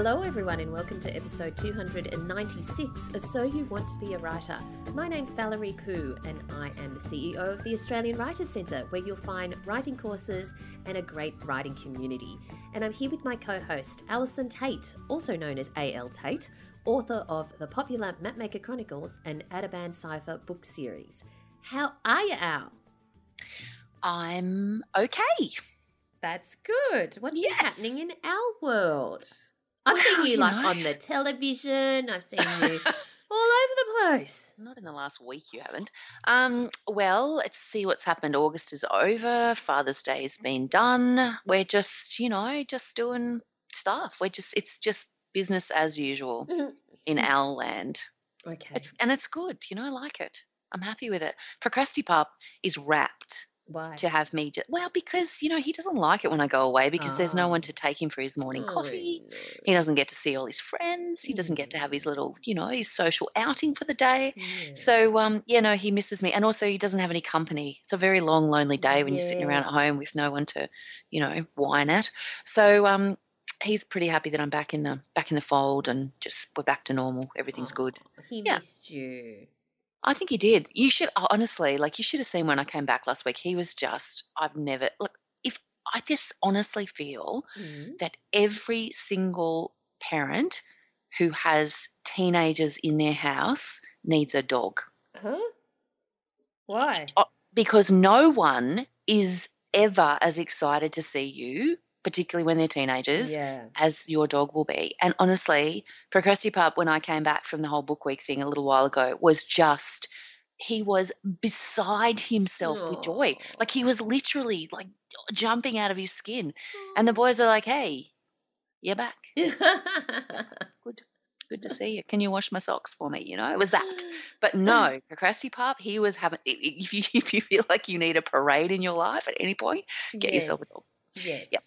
Hello, everyone, and welcome to episode 296 of So You Want to Be a Writer. My name's Valerie Khoo, and I am the CEO of the Australian Writers Centre, where you'll find writing courses and a great writing community. And I'm here with my co host, Alison Tate, also known as A.L. Tate, author of the popular Mapmaker Chronicles and Ateban Cipher book series. How are you, Al? I'm okay. That's good. What's Yes. happening in our world? I've Well, seen you, you like know. on the television. I've seen you all over the place. Not in the last week, you haven't. Um, well, let's see what's happened. August is over. Father's Day's been done. We're just, you know, just doing stuff. We're just, it's just business as usual in our land. Okay. It's and it's good. You know, I like it. I'm happy with it. Procrastipup is wrapped Why? to have me. Ju- well, because you know he doesn't like it when I go away because there's no one to take him for his morning Oh, coffee. no. He doesn't get to see all his friends. He doesn't get to have his little, you know, his social outing for the day. Yeah. So, um, you know, he misses me, and also he doesn't have any company. It's a very long, lonely day when you're sitting around at home with no one to, you know, whine at. So, um, he's pretty happy that I'm back in the back in the fold, and just we're back to normal. Everything's good. He Yeah. missed you. I think he did. You should oh, honestly, like, you should have seen when I came back last week. He was just, I've never look. If I just honestly feel Mm. that every single parent who has teenagers in their house needs a dog Huh? Why? because no one is ever as excited to see you, particularly when they're teenagers, Yeah. as your dog will be. And honestly, Procrastipup, when I came back from the whole book week thing a little while ago, was just he was beside himself with joy. Like he was literally like jumping out of his skin. And the boys are like, "Hey, you're back. Good, good to see you. Can you wash my socks for me?" You know, it was that. But no, Procrastipup, he was having. If you if you feel like you need a parade in your life at any point, get yourself a dog. Yes. Yep.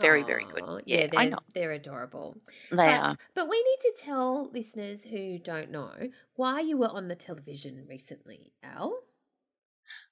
Very, very good. Yeah, yeah, I they're, know. they're adorable. they But- are. But we need to tell listeners who don't know why you were on the television recently, Al.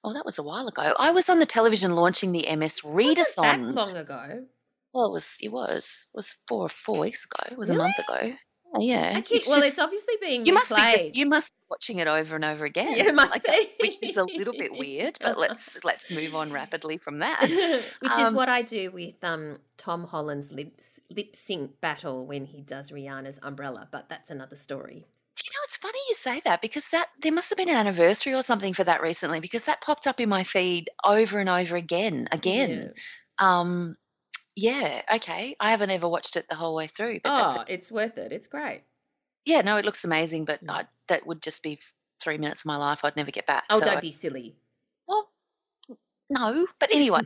Oh, that was a while ago. I was on the television launching the MS Wasn't that long ago. Well, it was. It was. It was four four weeks ago. It was Really? a month ago. Yeah, Yeah. I keep, well, it's obviously being You must be just. You must be watching it over and over again. Yeah, it must like be. which is a little bit weird. But let's let's move on rapidly from that. Which is Um, what I do with um, Tom Holland's lip, lip sync battle when he does Rihanna's Umbrella, but that's another story. Do You know, it's funny you say that because that there must have been an anniversary or something for that recently because that popped up in my feed over and over again, again. Um, yeah, okay. I haven't ever watched it the whole way through, but that's Oh, it's worth it. It's great. yeah, no, it looks amazing, but. I, that would just be f- three minutes of my life I'd never get back. Oh, so don't I- be silly. No, but anyway,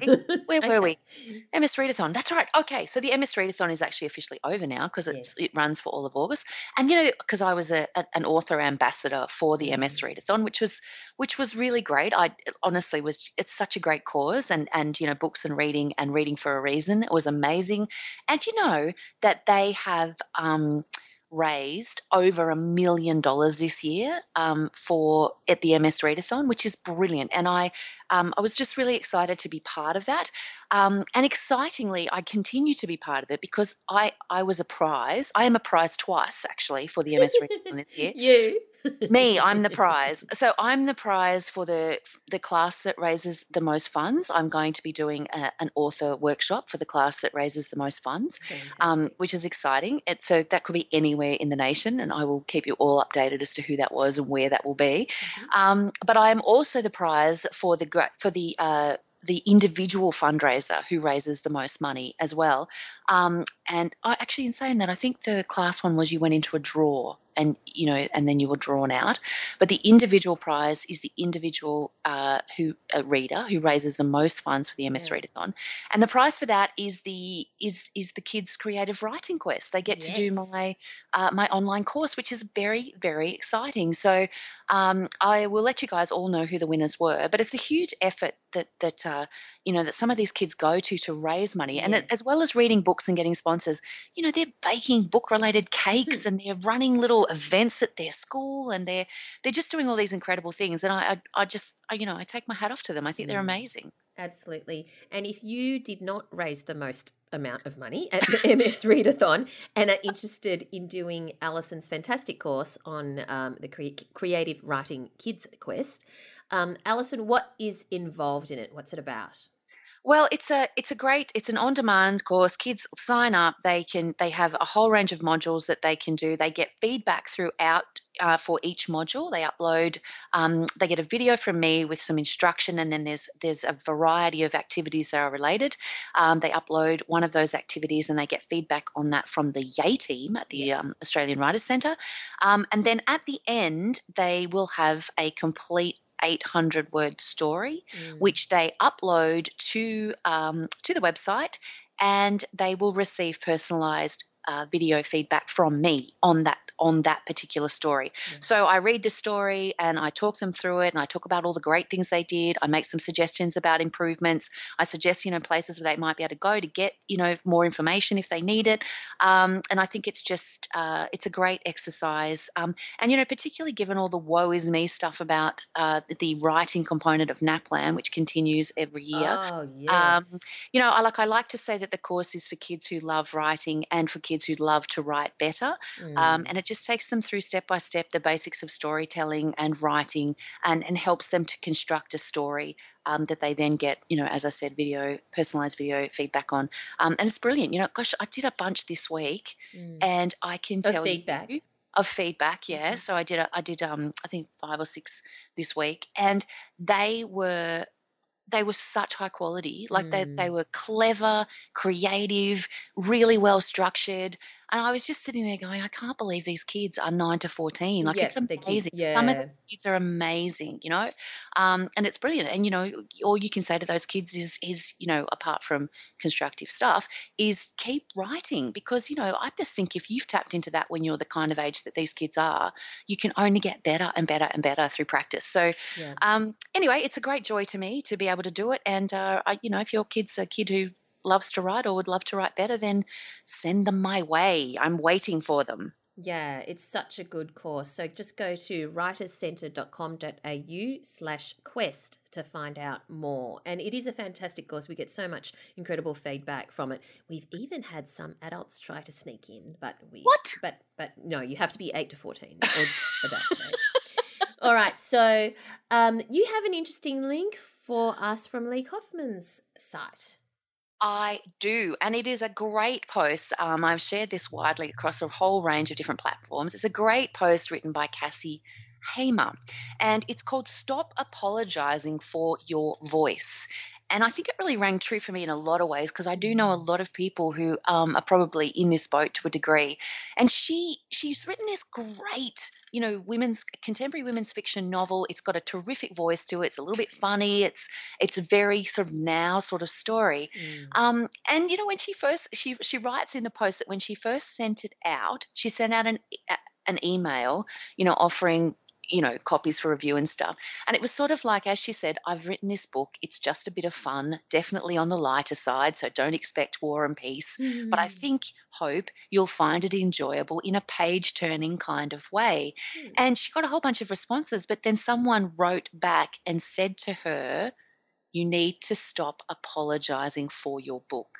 where were we? Okay. MS Readathon. That's right. Okay, so the MS Readathon is actually officially over now because it's Yes. it runs for all of August. And you know, because I was a, a- an author ambassador for the MS Mm. Readathon, which was which was really great. I honestly was. It's such a great cause, and and you know, books and reading and reading for a reason. It was amazing. And you know that they have. Um, raised over a million dollars this year um, for at the MS Readathon, which is brilliant. And I, um, I was just really excited to be part of that. Um, and excitingly, I continue to be part of it because I, I was a prize. I am a prize twice actually for the MS Readathon this year. You. Me, I'm the prize. So I'm the prize for the the class that raises the most funds. I'm going to be doing a, an author workshop for the class that raises the most funds um, which is exciting. It, so that could be anywhere in the nation, and I will keep you all updated as to who that was and where that will be. Mhm. Um, but I am also the prize for the for the uh, the individual fundraiser who raises the most money as well. Um, and I actually, in saying that, I think the class one was you went into a draw, and you know, and then you were drawn out. But the individual prize is the individual uh, who a reader who raises the most funds for the MS Yeah. Readathon, and the prize for that is the is is the kids' creative writing quest. They get to do my uh, my online course, which is very very exciting. So um, I will let you guys all know who the winners were, but it's a huge effort that that uh, you know that some of these kids go to to raise money and it, as well as reading books and getting sponsors you know they're baking book related cakes and they're running little events at their school and they're they're just doing all these incredible things and i i, I just I, you know i take my hat off to them i think they're Mm. amazing Absolutely. And if you did not raise the most amount of money at the MS Readathon and are interested in doing Alison's fantastic course on um, the cre- Creative Writing Kids Quest, um, Alison, what is involved in it? What's it about? Well, it's a it's a great it's an on-demand course. Kids sign up. They can they have a whole range of modules that they can do. They get feedback throughout uh, for each module. They upload. Um, they get a video from me with some instruction, and then there's there's a variety of activities that are related. Um, they upload one of those activities, and they get feedback on that from the Yay team at the um, Australian Writers Centre. Um, and then at the end, they will have a complete 800 word story Mm. which they upload to um, to the website, and they will receive personalised uh, video feedback from me on that on that particular story. Yeah. So I read the story and I talk them through it, and I talk about all the great things they did. I make some suggestions about improvements. I suggest you know places where they might be able to go to get you know more information if they need it. Um, and I think it's just uh, it's a great exercise. Um, and you know particularly given all the woe is me stuff about uh, the writing component of NAPLAN, which continues every year. Oh, yes. You know, I like I like to say that the course is for kids who love writing and for kids who love to write better. Um, Mm. and it just takes them through step by step the basics of storytelling and writing, and and helps them to construct a story um, that they then get, you know, as I said, video personalized video feedback on. Um, and it's brilliant. You know, gosh, I did a bunch this week, Mm. and I can Of tell feedback. you of feedback. Yeah, Mhm. so I did a, I did um I think five or six this week, and they were they were such high quality. Like they they Mm. were clever, creative, really well structured. And I was just sitting there going, I can't believe these kids are nine to fourteen. Like Yeah, it's the kids. amazing. Some of these kids are amazing, you know, um, and it's brilliant. And you know, all you can say to those kids is is you know, apart from constructive stuff, is keep writing because you know I just think if you've tapped into that when you're the kind of age that these kids are, you can only get better and better and better through practice. So Yeah. um, anyway, it's a great joy to me to be able to do it. And uh, I, you know, if your kid's a kid who loves to write or would love to write better, then send them my way. I'm waiting for them. Yeah, it's such a good course. So just go to writerscentre.com.au slash quest to find out more. And it is a fantastic course. We get so much incredible feedback from it. We've even had some adults try to sneak in, but we What? but but no, you have to be eight to fourteen or about that. All right, so um, you have an interesting link for us from Lee Kofman's site. I do, and it is a great post. Um, I've shared this widely across a whole range of different platforms. It's a great post written by Cassie Hamer, and it's called Stop Apologizing for Your Voice. And I think it really rang true for me in a lot of ways because I do know a lot of people who um, are probably in this boat to a degree. And she she's written this great, you know, women's contemporary women's fiction novel. It's got a terrific voice to it. It's a little bit funny. It's it's a very sort of now sort of story. Mm. Um, and you know, when she first she she writes in the post that when she first sent it out, she sent out an an email, you know, offering you know copies for review and stuff. And it was sort of like, as she said, I've written this book. It's just a bit of fun, definitely on the lighter side. So don't expect war and peace. But I Mm. think, hope you'll find it enjoyable in a page turning kind of way. Mm. And she got a whole bunch of responses, but then someone wrote back and said to her, You need to stop apologizing for your book.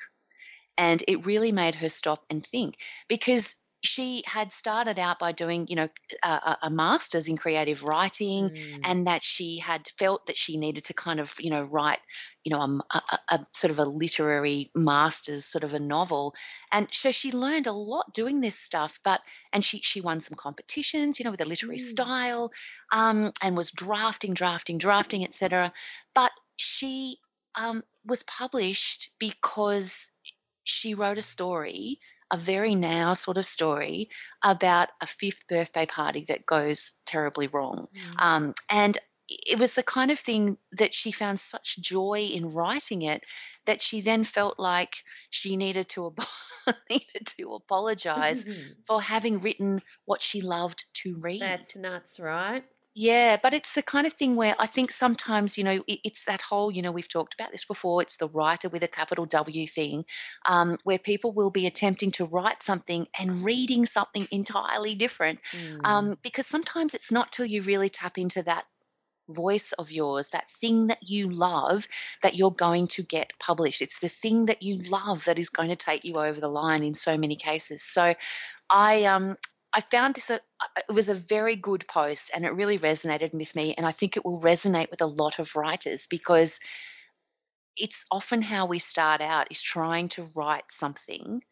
And it really made her stop and think because she had started out by doing, you know, a, a a master's in creative writing Mm. and that she had felt that she needed to kind of, you know, write, you know, a sort of a literary master's sort of a novel. And so she learned a lot doing this stuff, but, and she, she won some competitions, you know, with a literary Mm. style um, and was drafting, drafting, drafting, etc. But she um, was published because she wrote a story, a very now sort of story about a fifth birthday party that goes terribly wrong. Mm. Um, and it was the kind of thing that she found such joy in writing it that she then felt like she needed to ap- needed to apologize for having written what she loved to read. That's nuts, right? Yeah, but it's the kind of thing where I think sometimes, you know, it, it's that whole, you know, we've talked about this before, it's the writer with a capital W thing, um, where people will be attempting to write something and reading something entirely different. Mm. Um, because sometimes it's not till you really tap into that voice of yours, that thing that you love, that you're going to get published. It's the thing that you love that is going to take you over the line in so many cases. So I um I found this a, it was a very good post and it really resonated with me and I think it will resonate with a lot of writers because it's often how we start out is trying to write something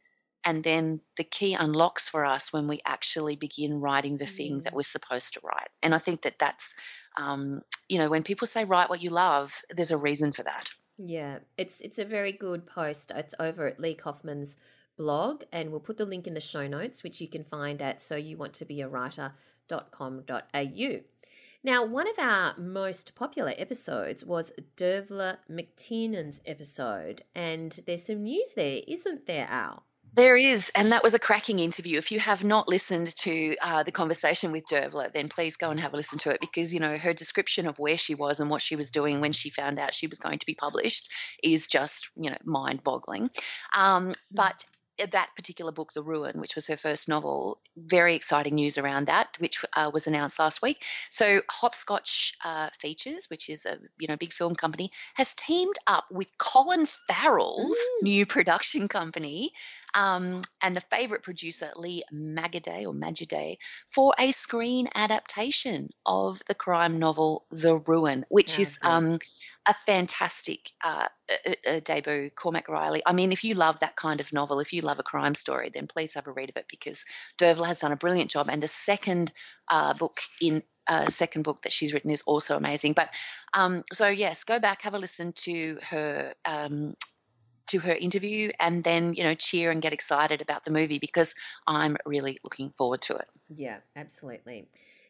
and then the key unlocks for us when we actually begin writing the thing that Mm. we're supposed to write and i think that that's um, you know when people say write what you love there's a reason for that Yeah, it's it's a very good post. It's over at Lee Kofman's blog, and we'll put the link in the show notes, which you can find at so you want to be a writer.com.au. Now, one of our most popular episodes was Dervla McTiernan's episode, and there's some news there, isn't there, Al? There is, and that was a cracking interview. If you have not listened to uh, the conversation with Dervla, then please go and have a listen to it because you know her description of where she was and what she was doing when she found out she was going to be published is just you know mind-boggling. Um, but that particular book, The Ruin, which was her first novel, very exciting news around that, which uh, was announced last week. So Hopscotch uh, Features, which is a you know big film company, has teamed up with Colin Farrell's Mm. new production company um, and the favourite producer Lee Magaday or Magiday for a screen adaptation of the crime novel The Ruin, which Ah, is good. um, a fantastic uh, uh, uh, debut. Cormac Reilly. I mean, if you love that kind of novel, if you love a crime story, then please have a read of it because Dervla has done a brilliant job. And the second uh, book in uh, second book that she's written is also amazing. But um, so yes, go back, have a listen to her um, to her interview, and then you know cheer and get excited about the movie because I'm really looking forward to it. Yeah, absolutely.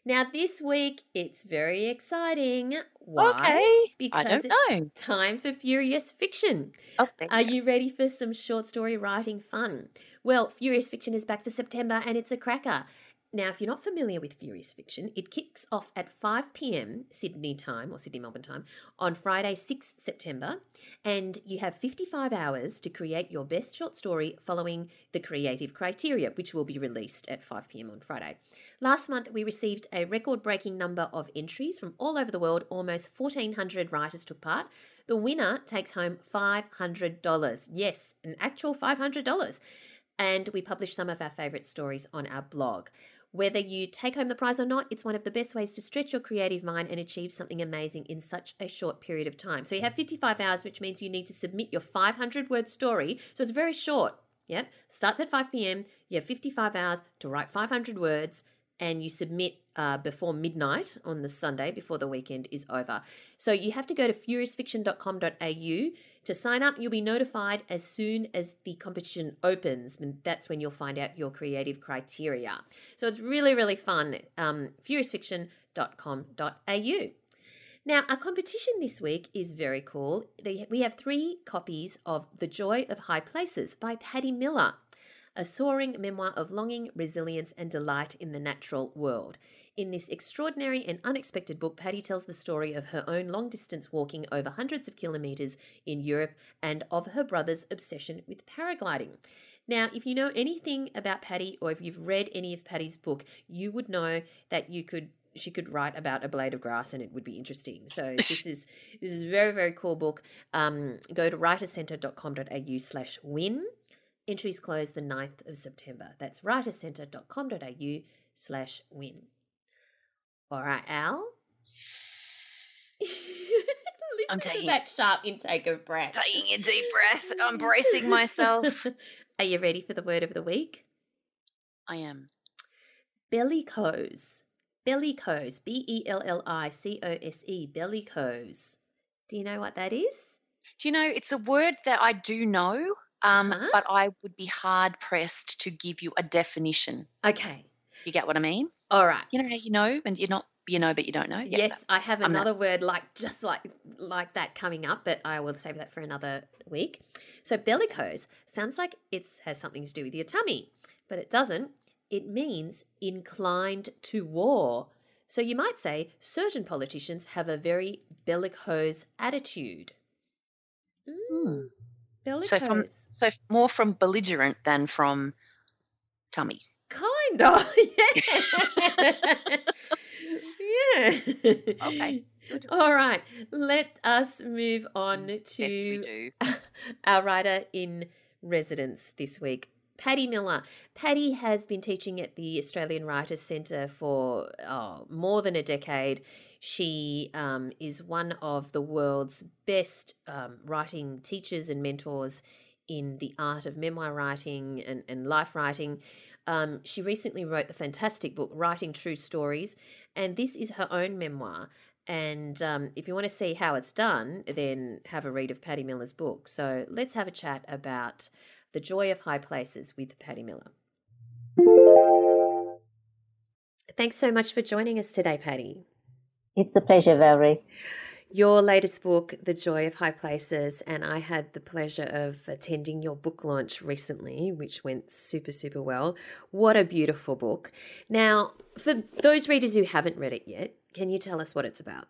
Now, this week it's very exciting. Why? I Because don't it's know. time for Furious Fiction. Oh, Are you ready for some short story writing fun? Well, Furious Fiction is back for September and it's a cracker. Now, if you're not familiar with Furious Fiction, it kicks off at 5 pm Sydney time or Sydney Melbourne time on Friday, 6th September, and you have 55 hours to create your best short story following the creative criteria, which will be released at 5 pm on Friday. Last month, we received a record breaking number of entries from all over the world. Almost 1,400 writers took part. The winner takes home $500. Yes, an actual $500. And we publish some of our favourite stories on our blog. Whether you take home the prize or not, it's one of the best ways to stretch your creative mind and achieve something amazing in such a short period of time. So you have 55 hours, which means you need to submit your 500 word story. So it's very short. Yep. Starts at 5 p.m. You have 55 hours to write 500 words and you submit uh, before midnight on the Sunday before the weekend is over. So you have to go to furiousfiction.com.au to sign up. You'll be notified as soon as the competition opens. And that's when you'll find out your creative criteria. So it's really, really fun. Um, furiousfiction.com.au. Now, our competition this week is very cool. We have three copies of The Joy of High Places by Patti Miller, a soaring memoir of longing, resilience, and delight in the natural world. In this extraordinary and unexpected book, Patti tells the story of her own long distance walking over hundreds of kilometres in Europe and of her brother's obsession with paragliding. Now, if you know anything about Patti or if you've read any of Patti's book, you would know that you could she could write about a blade of grass and it would be interesting. So this is this is a very very cool book. Um, go to writercentre.com.au slash win. Entries close the 9th of September. That's writercentre.com.au slash win. All right, Al. Listen I'm to taking- that sharp intake of breath. Taking a deep breath, I'm bracing myself. Are you ready for the word of the week? I am. Bellicose. Bellicose. B E L L I C O S E. Bellicose. Do you know what that is? Do you know it's a word that I do know, um, Uh-huh. but I would be hard pressed to give you a definition. Okay. You get what I mean? All right. You know how you know and you're not you know but you don't know. Yeah, yes, I have I'm not- another word like just like like that coming up, but I will save that for another week. So bellicose sounds like it has something to do with your tummy, but it doesn't. It means inclined to war. So you might say certain politicians have a very bellicose attitude. Mm, bellicose. So, from, so more from belligerent than from tummy. Kind of, yeah. yeah. Okay. Good. All right, let us move on mm, to Yes, our writer in residence this week, Patti Miller. Patti has been teaching at the Australian Writers Centre for oh, more than a decade. She um, is one of the world's best um, writing teachers and mentors in the art of memoir writing and, and life writing. Um, she recently wrote the fantastic book, Writing True Stories, and this is her own memoir. And um, if you want to see how it's done, then have a read of Patti Miller's book. So let's have a chat about The Joy of High Places with Patti Miller. Thanks so much for joining us today, Patti. It's a pleasure, Valerie. Your latest book, The Joy of High Places, and I had the pleasure of attending your book launch recently, which went super, super well. What a beautiful book. Now, for those readers who haven't read it yet, can you tell us what it's about?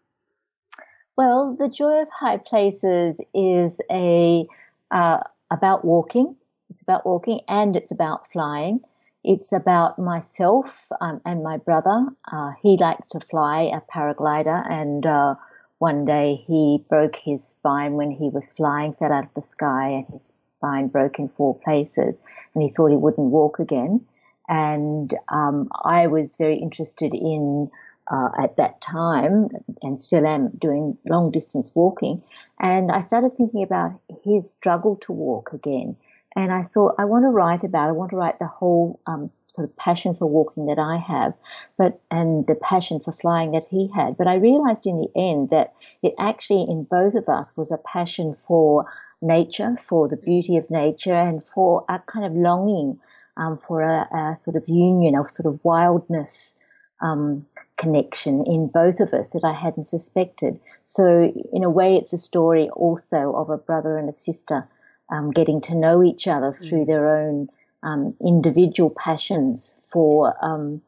Well, The Joy of High Places is a uh, about walking. It's about walking and it's about flying. It's about myself um, and my brother. Uh, he liked to fly a paraglider, and uh, one day he broke his spine when he was flying, fell out of the sky, and his spine broke in four places, and he thought he wouldn't walk again. And um, I was very interested in uh, at that time and still am doing long distance walking. And I started thinking about his struggle to walk again. And I thought, I want to write about, I want to write the whole um, sort of passion for walking that I have, but and the passion for flying that he had. But I realized in the end that it actually in both of us was a passion for nature, for the beauty of nature, and for a kind of longing um, for a, a, sort of union, a sort of wildness um, connection in both of us that I hadn't suspected. So, in a way, it's a story also of a brother and a sister um, getting to know each other through Mm. their own um, individual passions for um,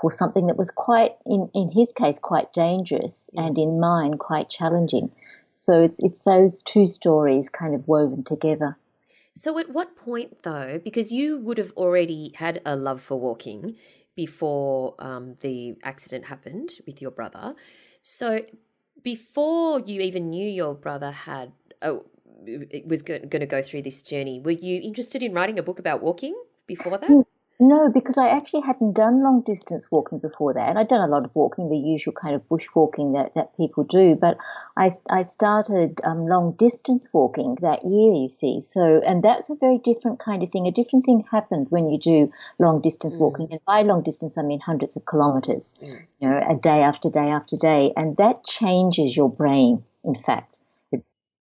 for something that was quite, in, in his case, quite dangerous, and in mine, quite challenging. So it's it's those two stories kind of woven together. So, at what point, though, because you would have already had a love for walking before um, the accident happened with your brother. So, before you even knew your brother had, oh, was going to go through this journey, were you interested in writing a book about walking before that? Mm. No, because I actually hadn't done long distance walking before that. And I'd done a lot of walking, the usual kind of bushwalking that, that people do. But I, I started um, long distance walking that year, you see. So, and that's a very different kind of thing. A different thing happens when you do long distance Mm. walking. And by long distance, I mean hundreds of kilometers, Mm. you know, a day after day after day. And that changes your brain, in fact.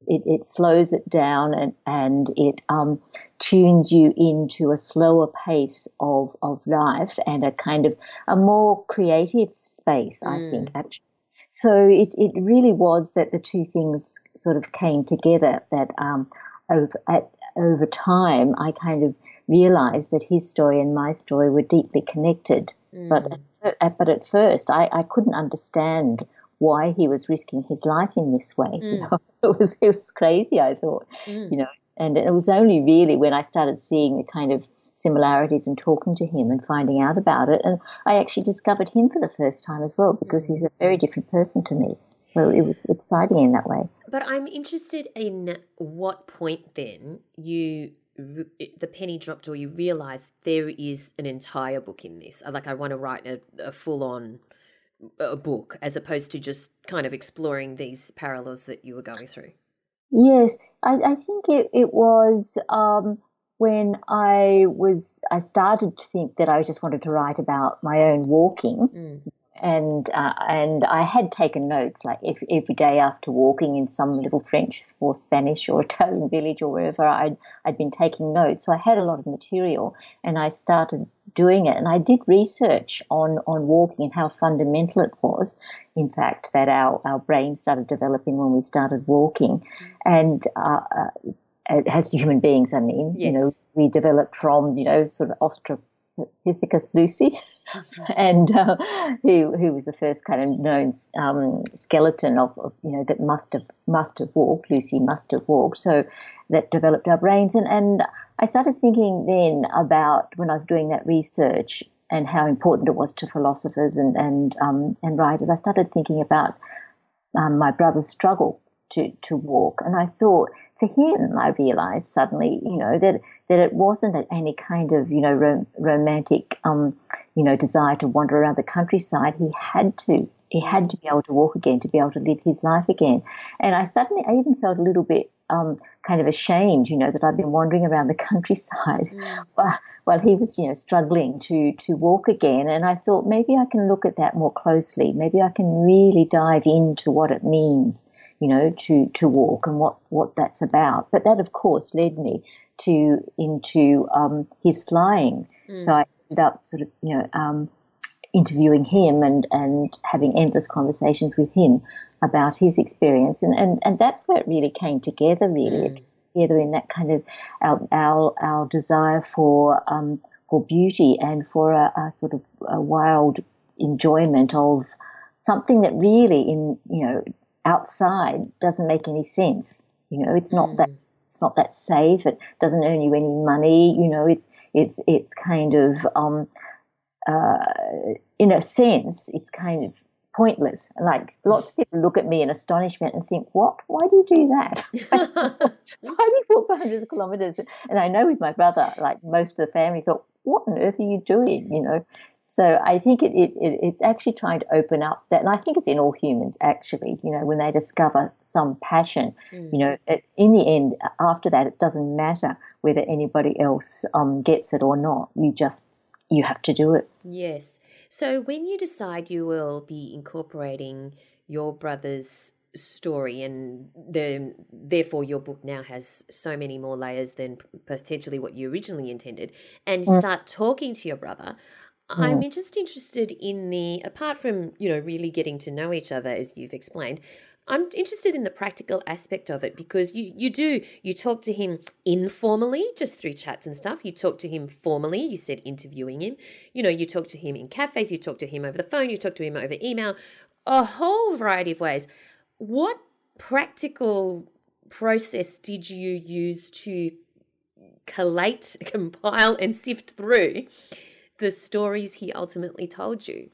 It, it, slows it down and, and it um, tunes you into a slower pace of, of life and a kind of a more creative space, I Mm. think, actually. So it, it really was that the two things sort of came together that um, over, at, over time I kind of realized that his story and my story were deeply connected. But, Mm. at, at- but at first I, I couldn't understand why he was risking his life in this way. You Mm. know, it was it was crazy. I thought, Mm. you know, and it was only really when I started seeing the kind of similarities and talking to him and finding out about it, and I actually discovered him for the first time as well because he's a very different person to me. So it was exciting in that way. But I'm interested in what point then you the penny dropped or you realized there is an entire book in this. Like I want to write a, a full on a book as opposed to just kind of exploring these parallels that you were going through. Yes, I, I think it, it was um, when I was I started to think that I just wanted to write about my own walking, Mm. And uh, and I had taken notes like every, every day after walking in some little French or Spanish or Italian village or wherever I'd I'd been taking notes. So I had a lot of material, and I started doing it. And I did research on on walking and how fundamental it was. In fact, that our our brain started developing when we started walking, and. Uh, uh, as human beings, I mean, you know, we developed from, you know, sort of Lucy, Mm-hmm. and uh, who who was the first kind of known um, skeleton of, of, you know that must have must have walked. Lucy must have walked. So that developed our brains, and and I started thinking then about when I was doing that research and how important it was to philosophers and and um, and writers. I started thinking about um, my brother's struggle to to walk, and I thought to him, I realised suddenly, you know, that that it wasn't any kind of you know rom- romantic um, you know desire to wander around the countryside. He had to he had to be able to walk again to be able to live his life again. And I suddenly I even felt a little bit um, kind of ashamed, you know, that I'd been wandering around the countryside mm. while, while he was, you know, struggling to to walk again. And I thought maybe I can look at that more closely. Maybe I can really dive into what it means, you know, to to walk and what what that's about. But that, of course, led me to into um, his flying. Mm. So I ended up sort of you know um, interviewing him and and having endless conversations with him about his experience, and and and that's where it really came together. Really, mm. together in that kind of our our, our desire for um, for beauty and for a, a sort of a wild enjoyment of something that really in you know outside doesn't make any sense you know, it's not mm. that it's not that safe. It doesn't earn you any money. You know, it's it's it's kind of um, uh, in a sense, it's kind of pointless. Like lots of people look at me in astonishment and think, "What? Why do you do that? Why do you walk for hundreds of kilometers?" And I know with my brother, like most of the family thought, "What on earth are you doing?" You know. So I think it, it, it, it's actually trying to open up that, and I think it's in all humans actually. You know, when they discover some passion, mm. you know, it, in the end, after that, it doesn't matter whether anybody else um, gets it or not. You just you have to do it. Yes. So when you decide you will be incorporating your brother's story and the therefore your book now has so many more layers than potentially what you originally intended and mm. start talking to your brother I'm mm. just interested in the, apart from, you know, really getting to know each other as you've explained, I'm interested in the practical aspect of it because you, you do, you talk to him informally, just through chats and stuff. You talk to him formally, you said interviewing him. You know, you talk to him in cafes, you talk to him over the phone, you talk to him over email, a whole variety of ways. What practical process did you use to collate, compile, and sift through the stories he ultimately told you?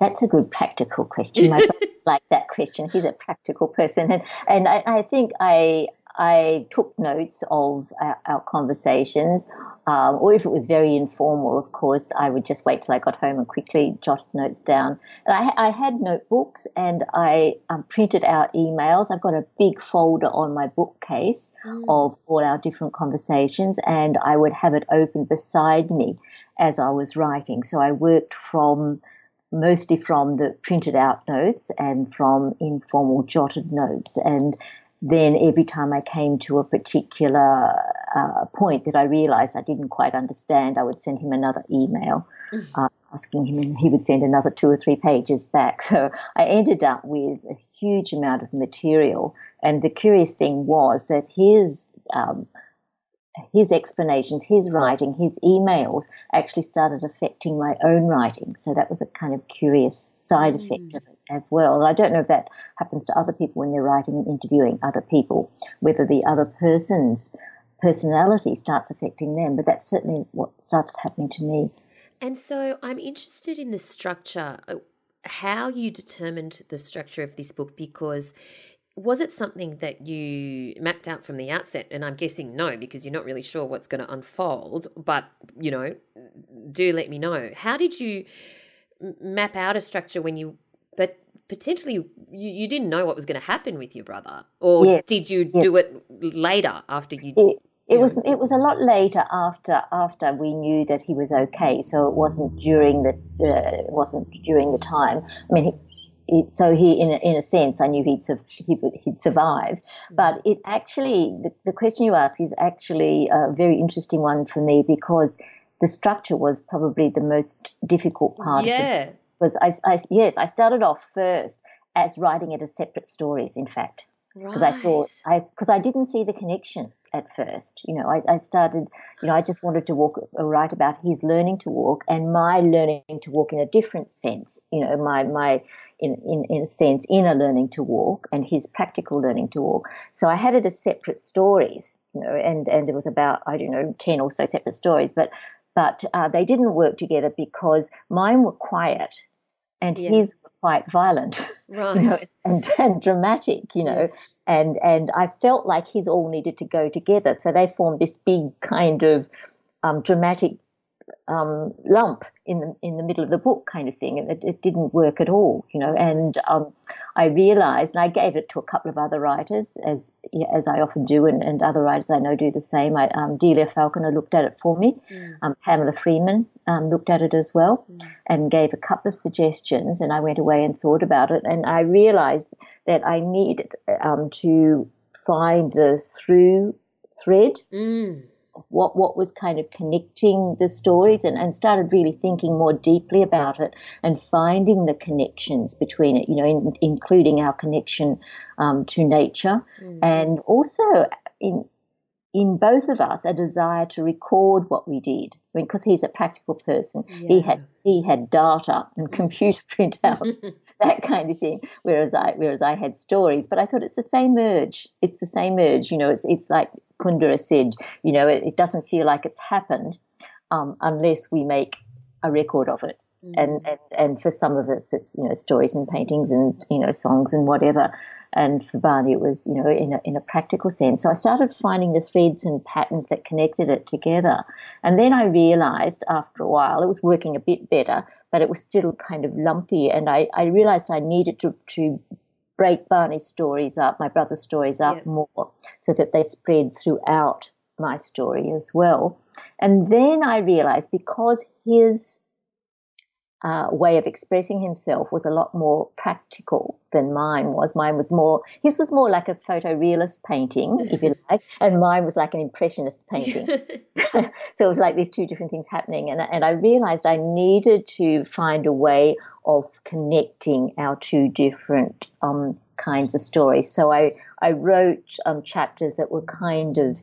That's a good practical question. My like that question. He's a practical person, and and I, I think I I took notes of our, our conversations, um, or if it was very informal, of course, I would just wait till I got home and quickly jotted notes down. And I, I had notebooks and I um, printed out emails. I've got a big folder on my bookcase mm. of all our different conversations, and I would have it open beside me as I was writing. So I worked from mostly from the printed out notes and from informal jotted notes. And then every time I came to a particular uh, point that I realized I didn't quite understand, I would send him another email. Mm-hmm. Uh, asking him, and he would send another two or three pages back. So I ended up with a huge amount of material. And the curious thing was that his um, his explanations, his writing, his emails actually started affecting my own writing. So that was a kind of curious side mm. effect of it as well. I don't know if that happens to other people when they're writing and interviewing other people, whether the other person's personality starts affecting them, but that's certainly what started happening to me. And so I'm interested in the structure, uh, how you determined the structure of this book, because was it something that you mapped out from the outset? And I'm guessing no, because you're not really sure what's going to unfold. But, you know, do let me know. How did you map out a structure when you, potentially you, you didn't know what was going to happen with your brother? Or yes, did you yes. do it later after you? It, it was it was a lot later after after we knew that he was okay. So it wasn't during the uh, it wasn't during the time. I mean, it, so he, in a, in a sense, I knew he'd, he, he'd survive. But it actually, the, the question you ask is actually a very interesting one for me because the structure was probably the most difficult part. Yeah. Was I, I, yes, I started off first as writing it as separate stories. In fact, because right. I thought I because I didn't see the connection at first. You know, I, I, started, you know, I just wanted to walk, uh, write about his learning to walk and my learning to walk in a different sense. You know, my my in in, in a sense inner learning to walk and his practical learning to walk. So I had it as separate stories. You know, and and there was about I don't know ten or so separate stories, but but uh, they didn't work together because mine were quiet and yeah. were quite violent right. you know, and, and dramatic, you know. Yes. And and I felt like his all needed to go together. So they formed this big kind of um, dramatic um, lump in the in the middle of the book, kind of thing, and it, it didn't work at all, you know. And um, I realised, and I gave it to a couple of other writers, as as I often do, and, and other writers I know do the same. I, um, Delia Falconer looked at it for me. Mm. Um, Pamela Freeman um, looked at it as well, mm. and gave a couple of suggestions. And I went away and thought about it, and I realised that I needed um, to find the through thread. Mm what what was kind of connecting the stories and, and started really thinking more deeply about it and finding the connections between it, you know, in, including our connection um, to nature mm. and also in in both of us a desire to record what we did. I mean, because he's a practical person, yeah. he had he had data and computer printouts, that kind of thing. Whereas I whereas I had stories. But I thought it's the same urge. It's the same urge. You know, it's it's like Kundera said. You know, it, it doesn't feel like it's happened um, unless we make a record of it. Mm. And, and and for some of us, it's you know stories and paintings and you know songs and whatever. And for Barney, it was, you know, in a, in a practical sense. So I started finding the threads and patterns that connected it together. And then I realized after a while, it was working a bit better, but it was still kind of lumpy. And I, I realized I needed to, to break Barney's stories up, my brother's stories up more, so that they spread throughout my story as well. And then I realized because his uh, way of expressing himself was a lot more practical than mine was. Mine was more, his was more like a photorealist painting, if you like, and mine was like an impressionist painting. so it was like these two different things happening. And, and I realized I needed to find a way of connecting our two different um, kinds of stories. So I, I wrote um, chapters that were kind of,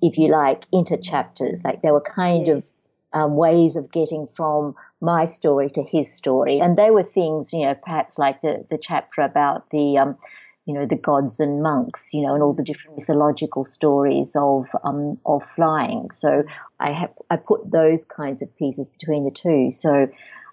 if you like, inter chapters, like they were kind yes. of um, ways of getting from my story to his story. And they were things, you know, perhaps like the, the chapter about the, um, you know, the gods and monks, you know, and all the different mythological stories of um, of flying. So I have I put those kinds of pieces between the two. So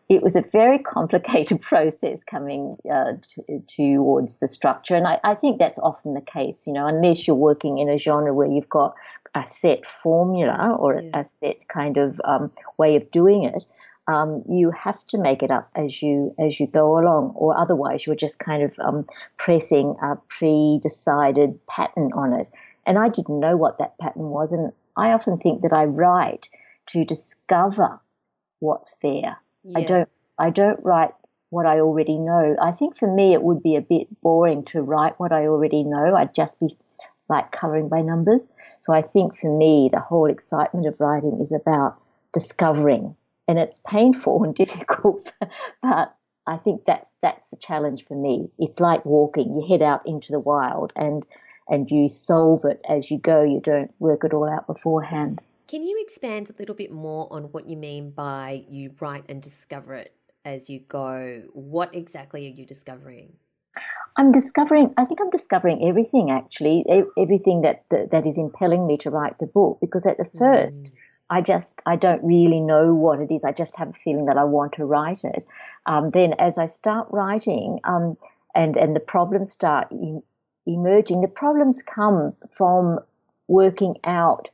it was a very complicated process coming uh, to, towards the structure, and I, I, think that's often the case. You know, unless you're working in a genre where you've got a set formula or yeah. a set kind of um, way of doing it, um, you have to make it up as you as you go along, or otherwise you're just kind of um, pressing a pre-decided pattern on it. And I didn't know what that pattern was, and I often think that I write to discover what's there. Yeah. I don't I don't write what I already know. I think for me it would be a bit boring to write what I already know. I'd just be like coloring by numbers. So I think for me the whole excitement of writing is about discovering and it's painful and difficult, but I think that's that's the challenge for me. It's like walking. You head out into the wild and and you solve it as you go. You don't work it all out beforehand. Can you expand a little bit more on what you mean by you write and discover it as you go? What exactly are you discovering? I'm discovering. I think I'm discovering everything actually, everything that that, that is impelling me to write the book. Because at the first, mm. I just I don't really know what it is. I just have a feeling that I want to write it. Um, then as I start writing, um, and and the problems start emerging, the problems come from working out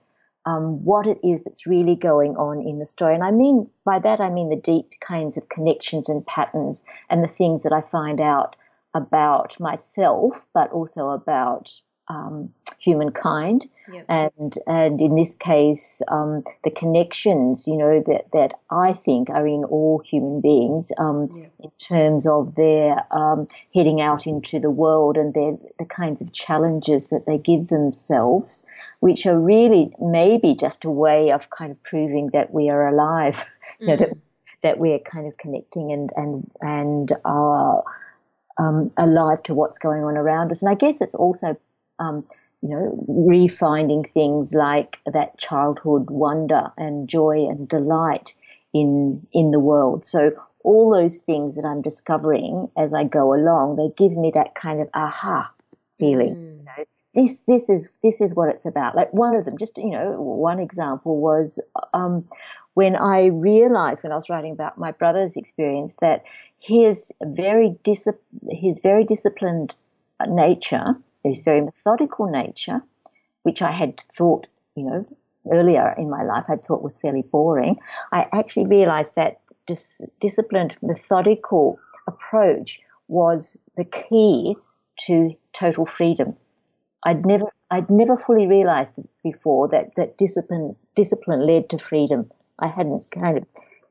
um, what it is that's really going on in the story. And I mean by that I mean the deep kinds of connections and patterns and the things that I find out about myself, but also about um, humankind, yep. and and in this case, um, the connections, you know, that that I think are in all human beings, um, yep. in terms of their um, heading out into the world and their the kinds of challenges that they give themselves, which are really maybe just a way of kind of proving that we are alive, you know, that mm. that we're kind of connecting and and and are. Um, alive to what's going on around us. And I guess it's also um, you know, refinding things like that childhood wonder and joy and delight in in the world. So all those things that I'm discovering as I go along, they give me that kind of aha feeling. Mm. You know, this this is this is what it's about. Like one of them, just you know, one example was um, when I realized when I was writing about my brother's experience that his very dis- his very disciplined uh, nature, his very methodical nature, which I had thought, you know, earlier in my life, I thought was fairly boring. I actually realized that dis- disciplined, methodical approach was the key to total freedom. I'd never, I'd never fully realized before that, that discipline, discipline led to freedom. I hadn't kind of,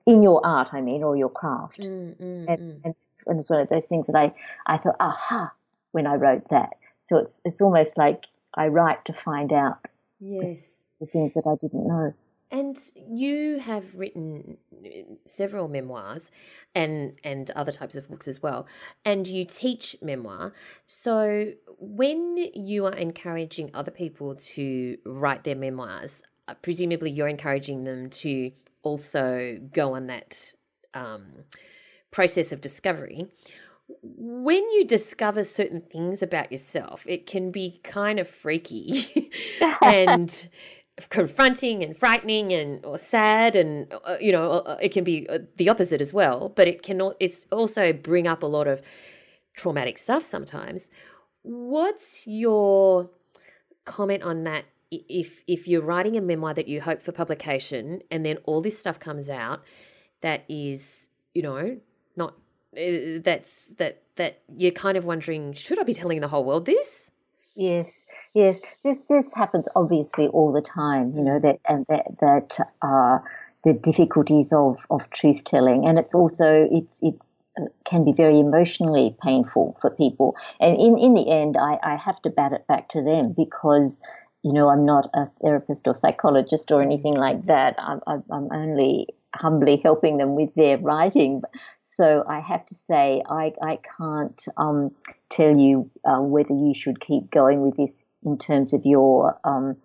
in your art, I mean, or your craft. Mm, mm, and, mm. and, and it's one of those things that I, I thought, aha, when I wrote that. So it's, it's almost like I write to find out yes. the, the things that I didn't know. And you have written several memoirs and and other types of books as well. And you teach memoir. So when you are encouraging other people to write their memoirs, uh, presumably you're encouraging them to also go on that um, process of discovery. When you discover certain things about yourself, it can be kind of freaky and confronting and frightening and or sad and uh, you know uh, it can be uh, the opposite as well but it can it's also bring up a lot of traumatic stuff sometimes what's your comment on that if if you're writing a memoir that you hope for publication and then all this stuff comes out that is you know not uh, that's that that you're kind of wondering should i be telling the whole world this Yes, yes. This this happens obviously all the time. You know that and that that uh, the difficulties of of truth telling, and it's also it's it's uh, can be very emotionally painful for people. And in in the end, I I have to bat it back to them because you know I'm not a therapist or psychologist or anything like that. I'm I'm only humbly helping them with their writing. So I have to say, I, I can't um, tell you uh, whether you should keep going with this in terms of your. Um,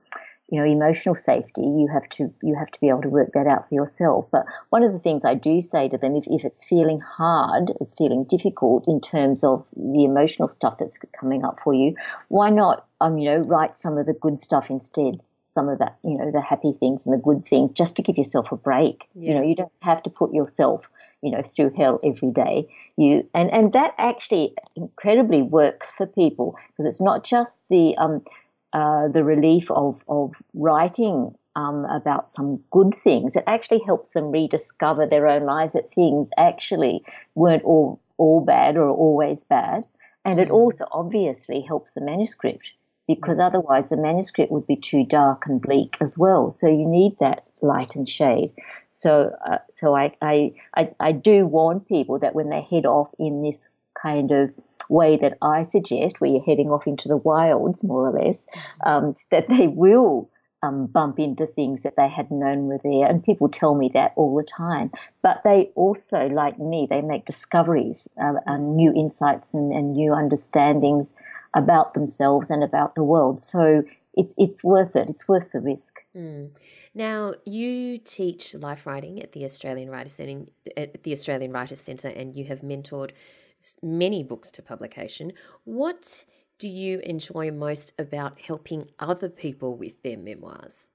you know, emotional safety. You have to you have to be able to work that out for yourself. But one of the things I do say to them, if, if it's feeling hard, it's feeling difficult in terms of the emotional stuff that's coming up for you, why not um, you know, write some of the good stuff instead some of that, you know, the happy things and the good things just to give yourself a break. Yeah. You know, you don't have to put yourself, you know, through hell every day. You and and that actually incredibly works for people because it's not just the um uh, the relief of of writing um, about some good things. It actually helps them rediscover their own lives that things actually weren't all all bad or always bad. And it mm. also obviously helps the manuscript because mm. otherwise the manuscript would be too dark and bleak as well. So you need that light and shade. So, uh, so I, I, I, I do warn people that when they head off in this kind of way that I suggest, where you're heading off into the wilds, more or less, um, that they will um, bump into things that they hadn't known were there. And people tell me that all the time. But they also, like me, they make discoveries, uh, and new insights and, and new understandings about themselves and about the world. So it's it's worth it. It's worth the risk. Mm. Now you teach life writing at the Australian Writers Centre, at the Australian Writers Centre, and you have mentored many books to publication. What do you enjoy most about helping other people with their memoirs?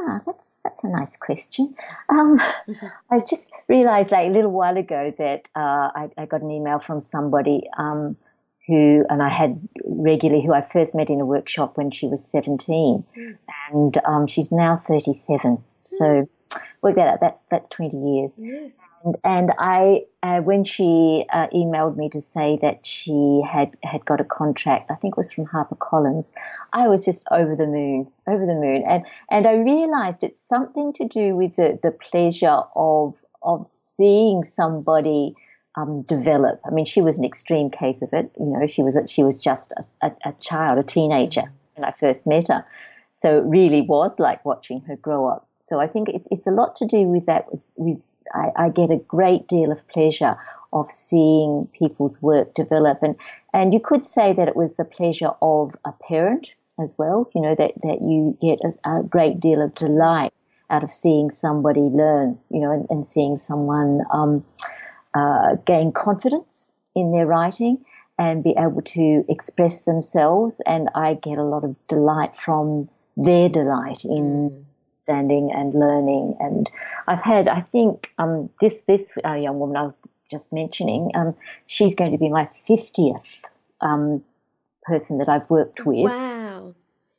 Ah, that's that's a nice question. Um, mm-hmm. I just realised like a little while ago that uh, I, I, got an email from somebody. Um, who, and I had regularly, who I first met in a workshop when she was 17, mm. and um, she's now 37. Mm. So work that out. That's that's 20 years. Yes. And, and I, uh, when she uh, emailed me to say that she had had got a contract, I think it was from HarperCollins, I was just over the moon, over the moon, and and I realised it's something to do with the the pleasure of of seeing somebody um, develop. I mean, she was an extreme case of it. You know, she was she was just a, a, a child, a teenager when I first met her. So it really was like watching her grow up. So I think it's it's a lot to do with that. With, with I, I get a great deal of pleasure of seeing people's work develop, and and you could say that it was the pleasure of a parent as well. You know that that you get a, a great deal of delight out of seeing somebody learn. You know, and, and seeing someone um, uh, gain confidence in their writing and be able to express themselves. And I get a lot of delight from their delight in mm. standing and learning. And I've had, I think, um, this this uh, young woman I was just mentioning, um, she's going to be my fiftieth um, person that I've worked with. Wow.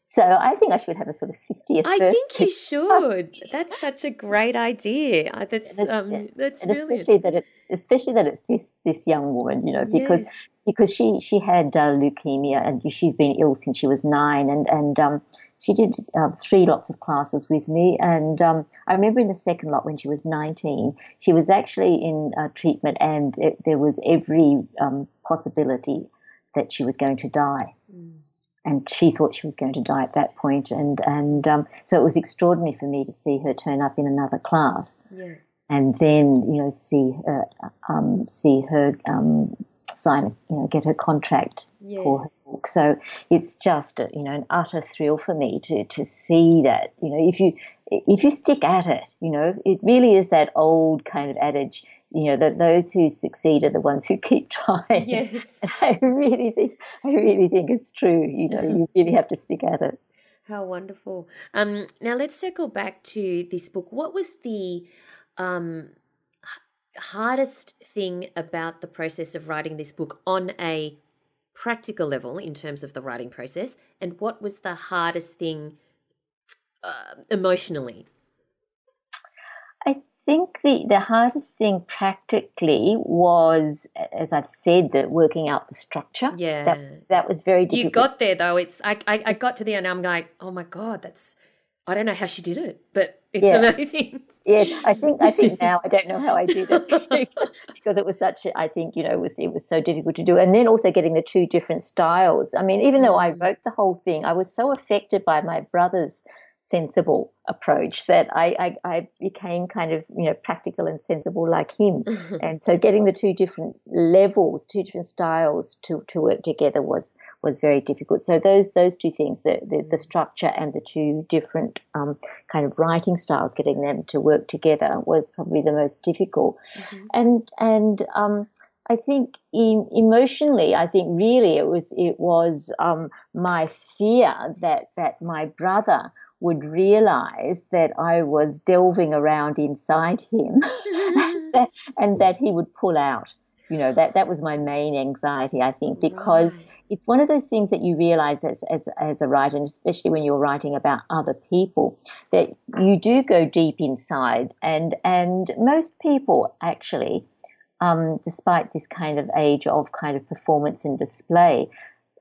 So I think I should have a sort of 50th. I think you should. That's such a great idea. Uh, that's um, that's and especially that it's especially that it's this this young woman, you know, because yes. because she she had uh, leukemia and she'd been ill since she was nine, and and um, she did uh, three lots of classes with me. And um, I remember in the second lot when she was 19, she was actually in uh, treatment, and it, there was every um, possibility that she was going to die. Mm and she thought she was going to die at that point, and and um, so it was extraordinary for me to see her turn up in another class, yeah. and then you know see her um, see her um, sign you know get her contract yes. for her book. So it's just a, you know an utter thrill for me to to see that you know if you if you stick at it, you know it really is that old kind of adage you know that those who succeed are the ones who keep trying. Yes, I really think I really think it's true. You know, you really have to stick at it. How wonderful. Um, now let's circle back to this book. What was the um, hardest thing about the process of writing this book on a practical level in terms of the writing process, and what was the hardest thing uh, emotionally? I think the, the hardest thing practically was, as I've said, that working out the structure. Yeah, that, that was very difficult. You got there though. It's I, I, I got to the end. I'm like, oh my god, that's I don't know how she did it, but it's yeah. amazing. Yes, I think I think now I don't know how I did it because it was such. I think you know it was it was so difficult to do, and then also getting the two different styles. I mean, even though I mm. wrote the whole thing, I was so affected by my brother's sensible approach that I, I, I, became kind of you know practical and sensible like him. And so getting the two different levels two different styles to, to work together was was very difficult. So those those two things the the, the structure and the two different um, kind of writing styles getting them to work together was probably the most difficult. Mm-hmm. and and um, I think emotionally, I think really it was it was um, my fear that that my brother would realize that I was delving around inside him and that he would pull out. You know, that, that was my main anxiety, I think, because right. it's one of those things that you realize as, as, as a writer, and especially when you're writing about other people, that you do go deep inside. And, and most people actually, um, despite this kind of age of kind of performance and display,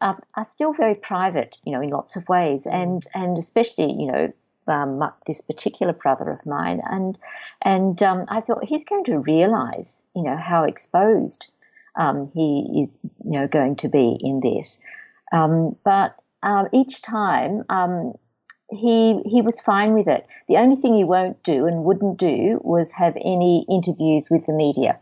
are, are still very private, you know, in lots of ways, mm. and and especially, you know, um, this particular brother of mine, and and um, I thought he's going to realise, you know, how exposed um, he is, you know, going to be in this. Um, but um, each time um, he he was fine with it. The only thing he won't do and wouldn't do was have any interviews with the media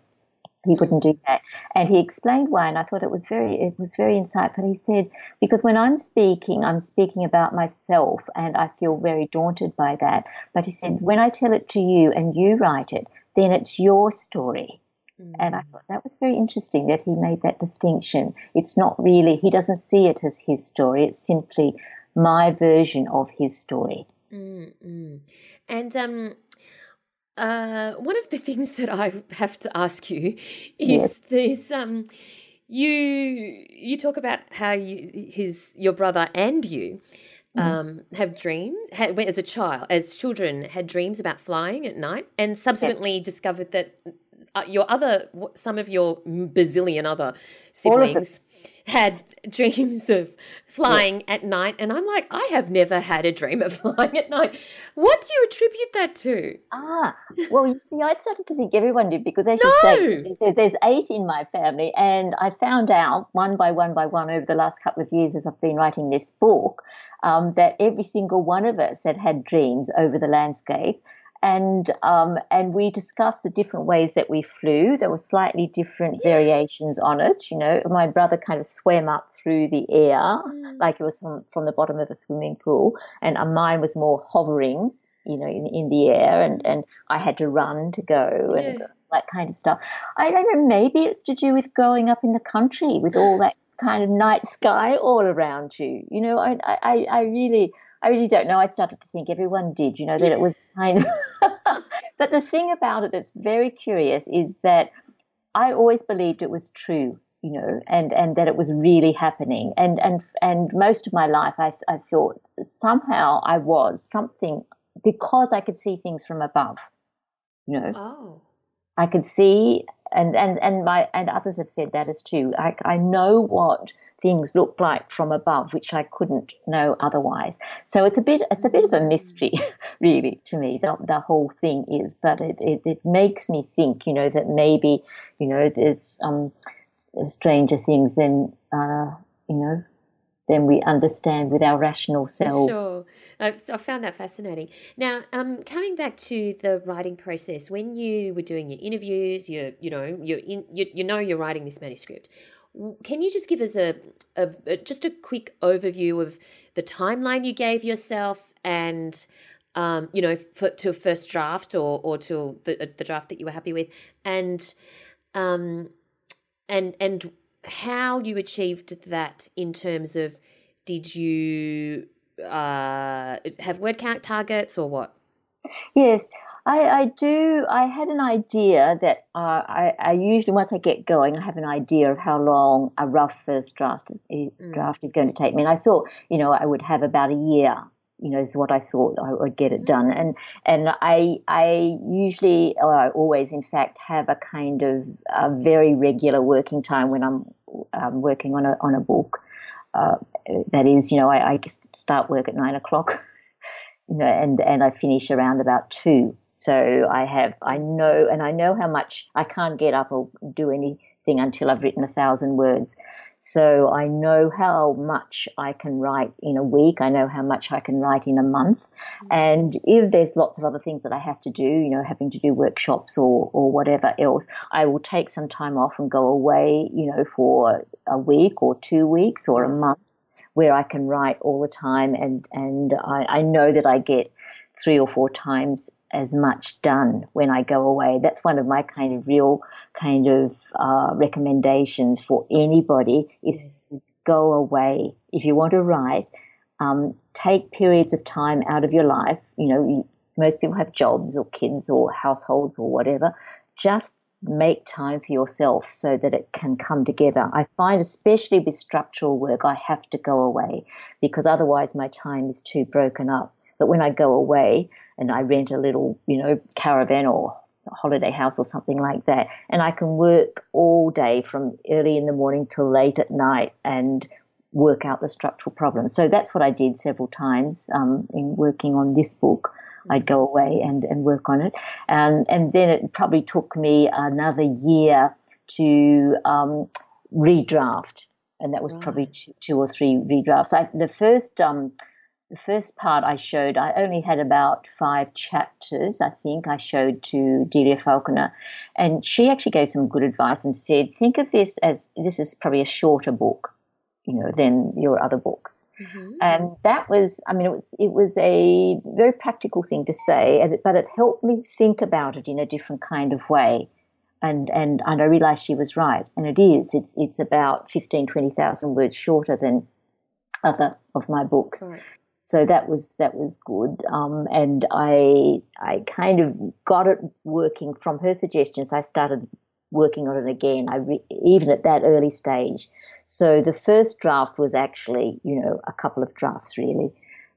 he wouldn't do that. And he explained why, and I thought it was very it was very insightful. He said, because when I'm speaking, I'm speaking about myself and I feel very daunted by that. But he said, when I tell it to you and you write it, then it's your story. Mm. And I thought that was very interesting that he made that distinction. It's not really, he doesn't see it as his story, it's simply my version of his story. Mm-hmm. And um, uh, one of the things that I have to ask you is yes. this: um, you you talk about how you his your brother and you mm-hmm. um, have dreams had, as a child as children had dreams about flying at night, and subsequently yes. discovered that your other some of your bazillion other siblings had dreams of flying yeah. at night and i'm like i have never had a dream of flying at night what do you attribute that to ah well you see i started to think everyone did because as no. you say there's eight in my family and i found out one by one by one over the last couple of years as i've been writing this book um, that every single one of us had had dreams over the landscape and um, and we discussed the different ways that we flew. There were slightly different variations on it. You know, my brother kind of swam up through the air mm. like it was from, from the bottom of a swimming pool, and uh, mine was more hovering, you know, in, in the air, and, and I had to run to go yeah. and that kind of stuff. I don't know, maybe it's to do with growing up in the country with all that kind of night sky all around you. You know, I, I, I really I really don't know. I started to think everyone did, you know, that it was kind of. but the thing about it that's very curious is that I always believed it was true, you know, and, and that it was really happening. And and and most of my life, I I thought somehow I was something because I could see things from above, you know. Oh. I could see, and and and my and others have said that as too. I I know what things look like from above, which I couldn't know otherwise. So it's a bit it's a bit of a mystery, really, to me. The, the whole thing is, but it, it, it makes me think, you know, that maybe you know there's um, stranger things than uh, you know than we understand with our rational selves. Sure. I, I found that fascinating. Now, um, coming back to the writing process, when you were doing your interviews, you you know you're in you, you know you're writing this manuscript. Can you just give us a, a, a, just a quick overview of the timeline you gave yourself and um, you know for, to a first draft or or to the the draft that you were happy with and um and and how you achieved that in terms of did you uh, have word count targets or what? Yes, I, I do. I had an idea that uh, I, I, usually, once I get going, I have an idea of how long a rough first draft is, mm. draft is going to take me. And I thought, you know, I would have about a year. You know, is what I thought I would get it done. Mm. And and I I usually, or I always, in fact, have a kind of a very regular working time when I'm um, working on a on a book. Uh, that is, you know, I, I start work at nine o'clock you know, and and I finish around about two. So I have I know and I know how much I can't get up or do anything until I've written a thousand words. So I know how much I can write in a week. I know how much I can write in a month. Mm. And if there's lots of other things that I have to do, you know, having to do workshops or, or whatever else, I will take some time off and go away, you know, for a week or two weeks or a mm. month where I can write all the time, and and I, I know that I get three or four times as much done when I go away. That's one of my kind of real kind of uh, recommendations for anybody is, is, go away. If you want to write, um, take periods of time out of your life. You know, you, most people have jobs or kids or households or whatever. Just make time for yourself so that it can come together. I find, especially with structural work, I have to go away because otherwise my time is too broken up. But when I go away and I rent a little, you know, caravan or holiday house or something like that, and I can work all day from early in the morning till late at night and work out the structural problems. So that's what I did several times um, in working on this book. I'd go away and, and work on it. And, and then it probably took me another year to um, redraft. And that was right. probably two, two, or three redrafts. I, the first um, the first part I showed, I only had about five chapters, I think, I showed to Delia Falconer. And she actually gave some good advice and said, think of this as this is probably a shorter book you know than your other books mm-hmm. and that was i mean it was it was a very practical thing to say but it helped me think about it in a different kind of way and and and i realized she was right and it is it's it's about 15 20,000 words shorter than other of my books right. So that was that was good. Um, and i i kind of got it working from her suggestions. I started working on it again. I re- even at that early stage. So the first draft was actually, you know, a couple of drafts really.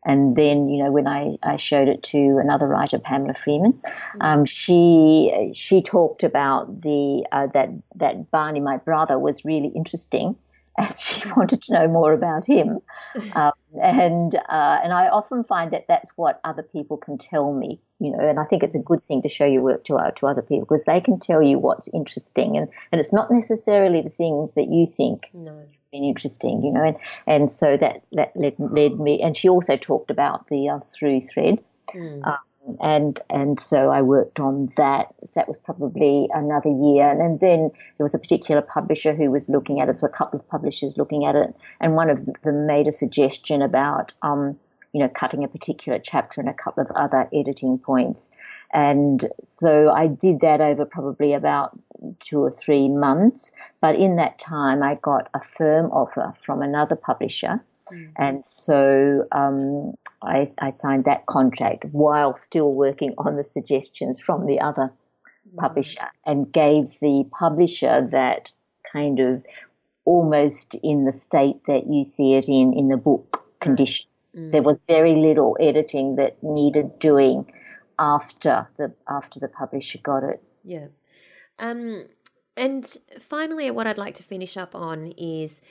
And then, you know, when I, I showed it to another writer, Pamela Freeman, mm-hmm. um, she she talked about the uh, that that Barney, my brother, was really interesting, and she wanted to know more about him. Um, and uh, and I often find that that's what other people can tell me, you know. And I think it's a good thing to show your work to uh, to other people because they can tell you what's interesting, and and it's not necessarily the things that you think. No. Been interesting, you know, and, and so that that led, led me. And she also talked about the uh, through thread, mm. And and so I worked on that. So that was probably another year, and, and then there was a particular publisher who was looking at it. So a couple of publishers looking at it, and one of them made a suggestion about um, you know cutting a particular chapter and a couple of other editing points. And so I did that over probably about two or three months. But in that time, I got a firm offer from another publisher Mm. And so um, I, I, signed that contract while still working on the suggestions from the other mm. publisher and gave the publisher that kind of almost in the state that you see it in in the book condition. Mm. There was very little editing that needed doing after the after the publisher got it. Yeah. Um, and finally, what I'd like to finish up on is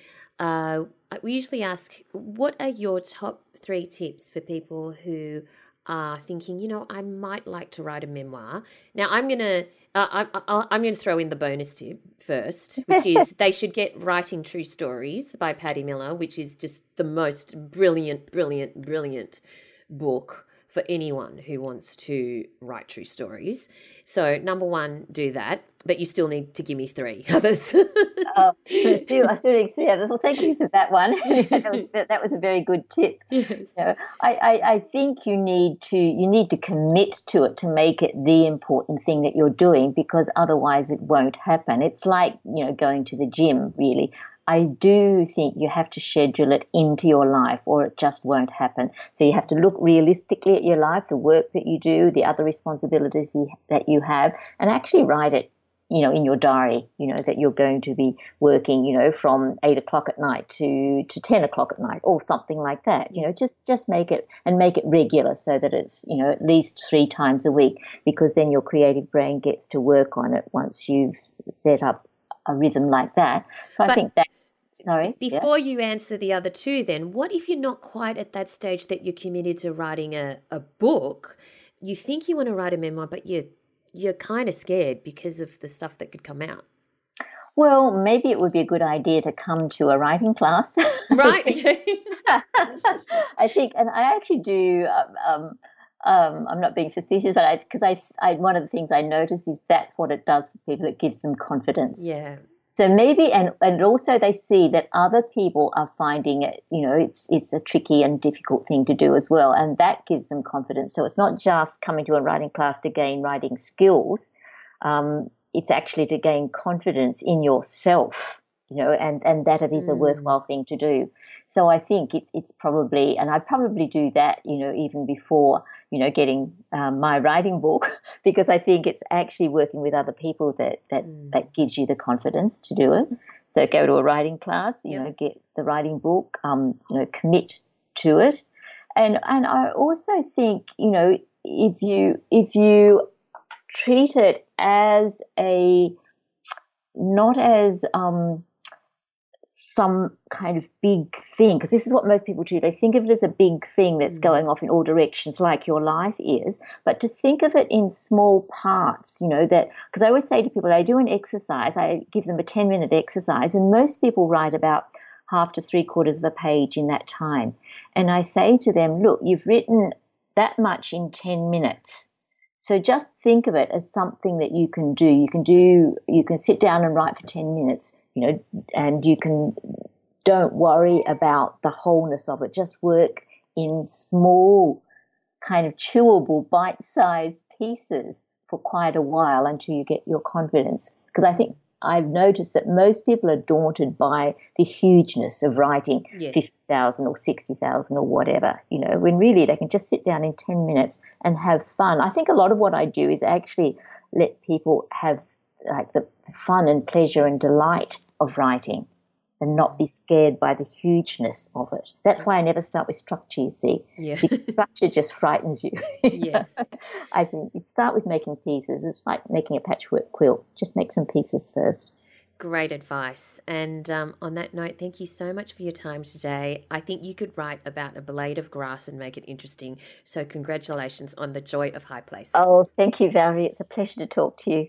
uh, we usually ask, what are your top three tips for people who are thinking, you know, I might like to write a memoir. Now, I'm gonna, uh, I, am gonna throw in the bonus tip first, which is they should get "Writing True Stories" by Patti Miller, which is just the most brilliant, brilliant, brilliant book for anyone who wants to write true stories. So, number one, do that, but you still need to give me three others. oh, I still need three others. Well, thank you for that one. that, was, that, was, a very good tip. Yes. You know, I, I, I think you need to you need to commit to it to make it the important thing that you're doing because otherwise it won't happen. It's like you know going to the gym. Really, I do think you have to schedule it into your life or it just won't happen. So you have to look realistically at your life, the work that you do, the other responsibilities that you have, and actually write it you know, in your diary, you know, that you're going to be working, you know, from eight o'clock at night to, to 10 o'clock at night or something like that. You know, just, just make it and make it regular so that it's, you know, at least three times a week because then your creative brain gets to work on it once you've set up a rhythm like that. So but I think that Sorry. Before yeah. you answer the other two, then, what if you're not quite at that stage that you're committed to writing a, a book? You think you want to write a memoir, but you're, you're kind of scared because of the stuff that could come out. Well, maybe it would be a good idea to come to a writing class. Right. I think, and I actually do. Um, um, um, I'm not being facetious, but because I, I, I, one of the things I notice is that's what it does for people. It gives them confidence. Yeah. So maybe, and, and also they see that other people are finding it, you know, it's, it's a tricky and difficult thing to do as well. And that gives them confidence. So it's not just coming to a writing class to gain writing skills. Um, it's actually to gain confidence in yourself you know, and, and that it is a mm. worthwhile thing to do. So I think it's it's probably, and I probably do that, you know, even before you know getting um, my writing book, because I think it's actually working with other people that that mm. that gives you the confidence to do it. So go to a writing class, you yep. know, get the writing book, um, you know, commit to it, and and I also think you know if you if you treat it as a not as um, some kind of big thing because this is what most people do they think of it as a big thing that's mm. going off in all directions like your life is but to think of it in small parts you know that because i always say to people i do an exercise i give them a 10 minute exercise and most people write about half to three quarters of a page in that time and i say to them look you've written that much in 10 minutes so just think of it as something that you can do. You can do, you can sit down and write for 10 minutes you know, and you can don't worry about the wholeness of it. Just work in small, kind of chewable, bite-sized pieces for quite a while until you get your confidence. Because I think I've noticed that most people are daunted by the hugeness of writing yes. 50,000 or 60,000 or whatever, you know, when really they can just sit down in 10 minutes and have fun. I think a lot of what I do is actually let people have like the fun and pleasure and delight of writing and not be scared by the hugeness of it. That's why I never start with structure, you see. Yeah. Because structure just frightens you. yes. I think you start with making pieces. It's like making a patchwork quilt. Just make some pieces first. Great advice. And um, on that note, thank you so much for your time today. I think you could write about a blade of grass and make it interesting. So, congratulations on the joy of high places. Oh, thank you, Valerie. It's a pleasure to talk to you.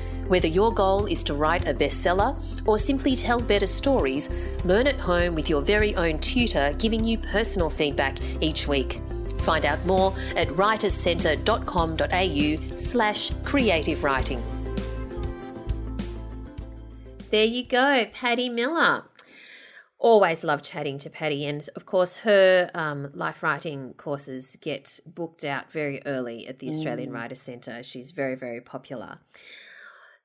Whether your goal is to write a bestseller or simply tell better stories, learn at home with your very own tutor giving you personal feedback each week. Find out more at writerscentre.com.au slash creative writing. There you go, Patti Miller. Always love chatting to Patti, and of course, her um, life writing courses get booked out very early at the Australian mm. Writers Centre. She's very, very popular.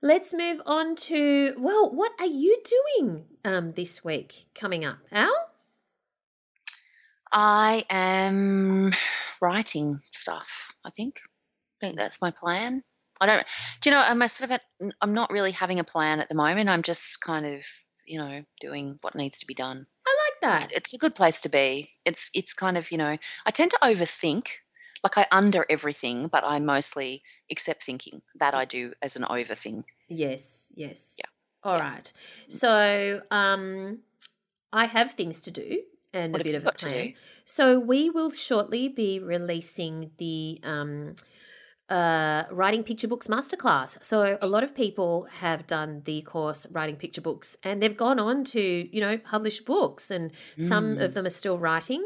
Let's move on to well, what are you doing um, this week coming up, Al? I am writing stuff. I think. I think that's my plan. I don't. Do you know? I'm sort of. I'm not really having a plan at the moment. I'm just kind of, you know, doing what needs to be done. I like that. It's, it's a good place to be. It's it's kind of you know. I tend to overthink. Like I under everything, but I mostly accept thinking. That I do as an over thing. Yes. Yes. Yeah. All yeah. right. So, um, I have things to do and what a bit of a plan. So we will shortly be releasing the um, uh, writing picture books masterclass. So a lot of people have done the course writing picture books, and they've gone on to you know publish books, and mm. some of mm. them are still writing.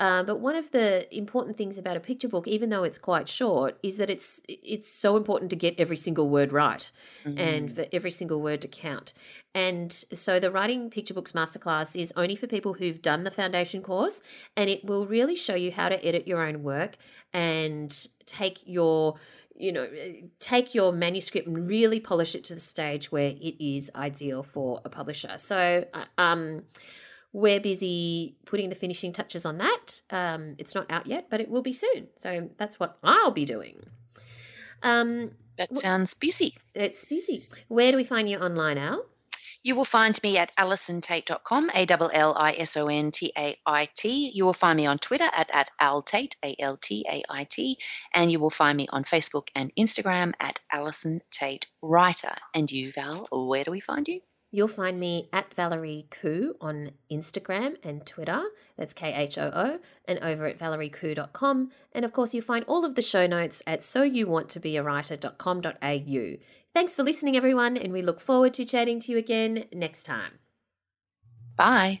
Uh, but one of the important things about a picture book, even though it's quite short, is that it's it's so important to get every single word right, mm. and for every single word to count. And so the Writing Picture Books Masterclass is only for people who've done the foundation course, and it will really show you how to edit your own work and take your you know take your manuscript and really polish it to the stage where it is ideal for a publisher so uh, um we're busy putting the finishing touches on that um it's not out yet but it will be soon so that's what i'll be doing um that sounds busy it's busy where do we find you online al you will find me at allisontait.com, A L L I S O N T A I T. You will find me on Twitter at, at altait, A L T A I T. And you will find me on Facebook and Instagram at Allison Tait Writer. And you, Val, where do we find you? You'll find me at Valerie Khoo on Instagram and Twitter. That's K H O O, and over at valeriekhoo.com. And of course, you'll find all of the show notes at soyouwanttobeawriter.com.au. Thanks for listening, everyone, and we look forward to chatting to you again next time. Bye.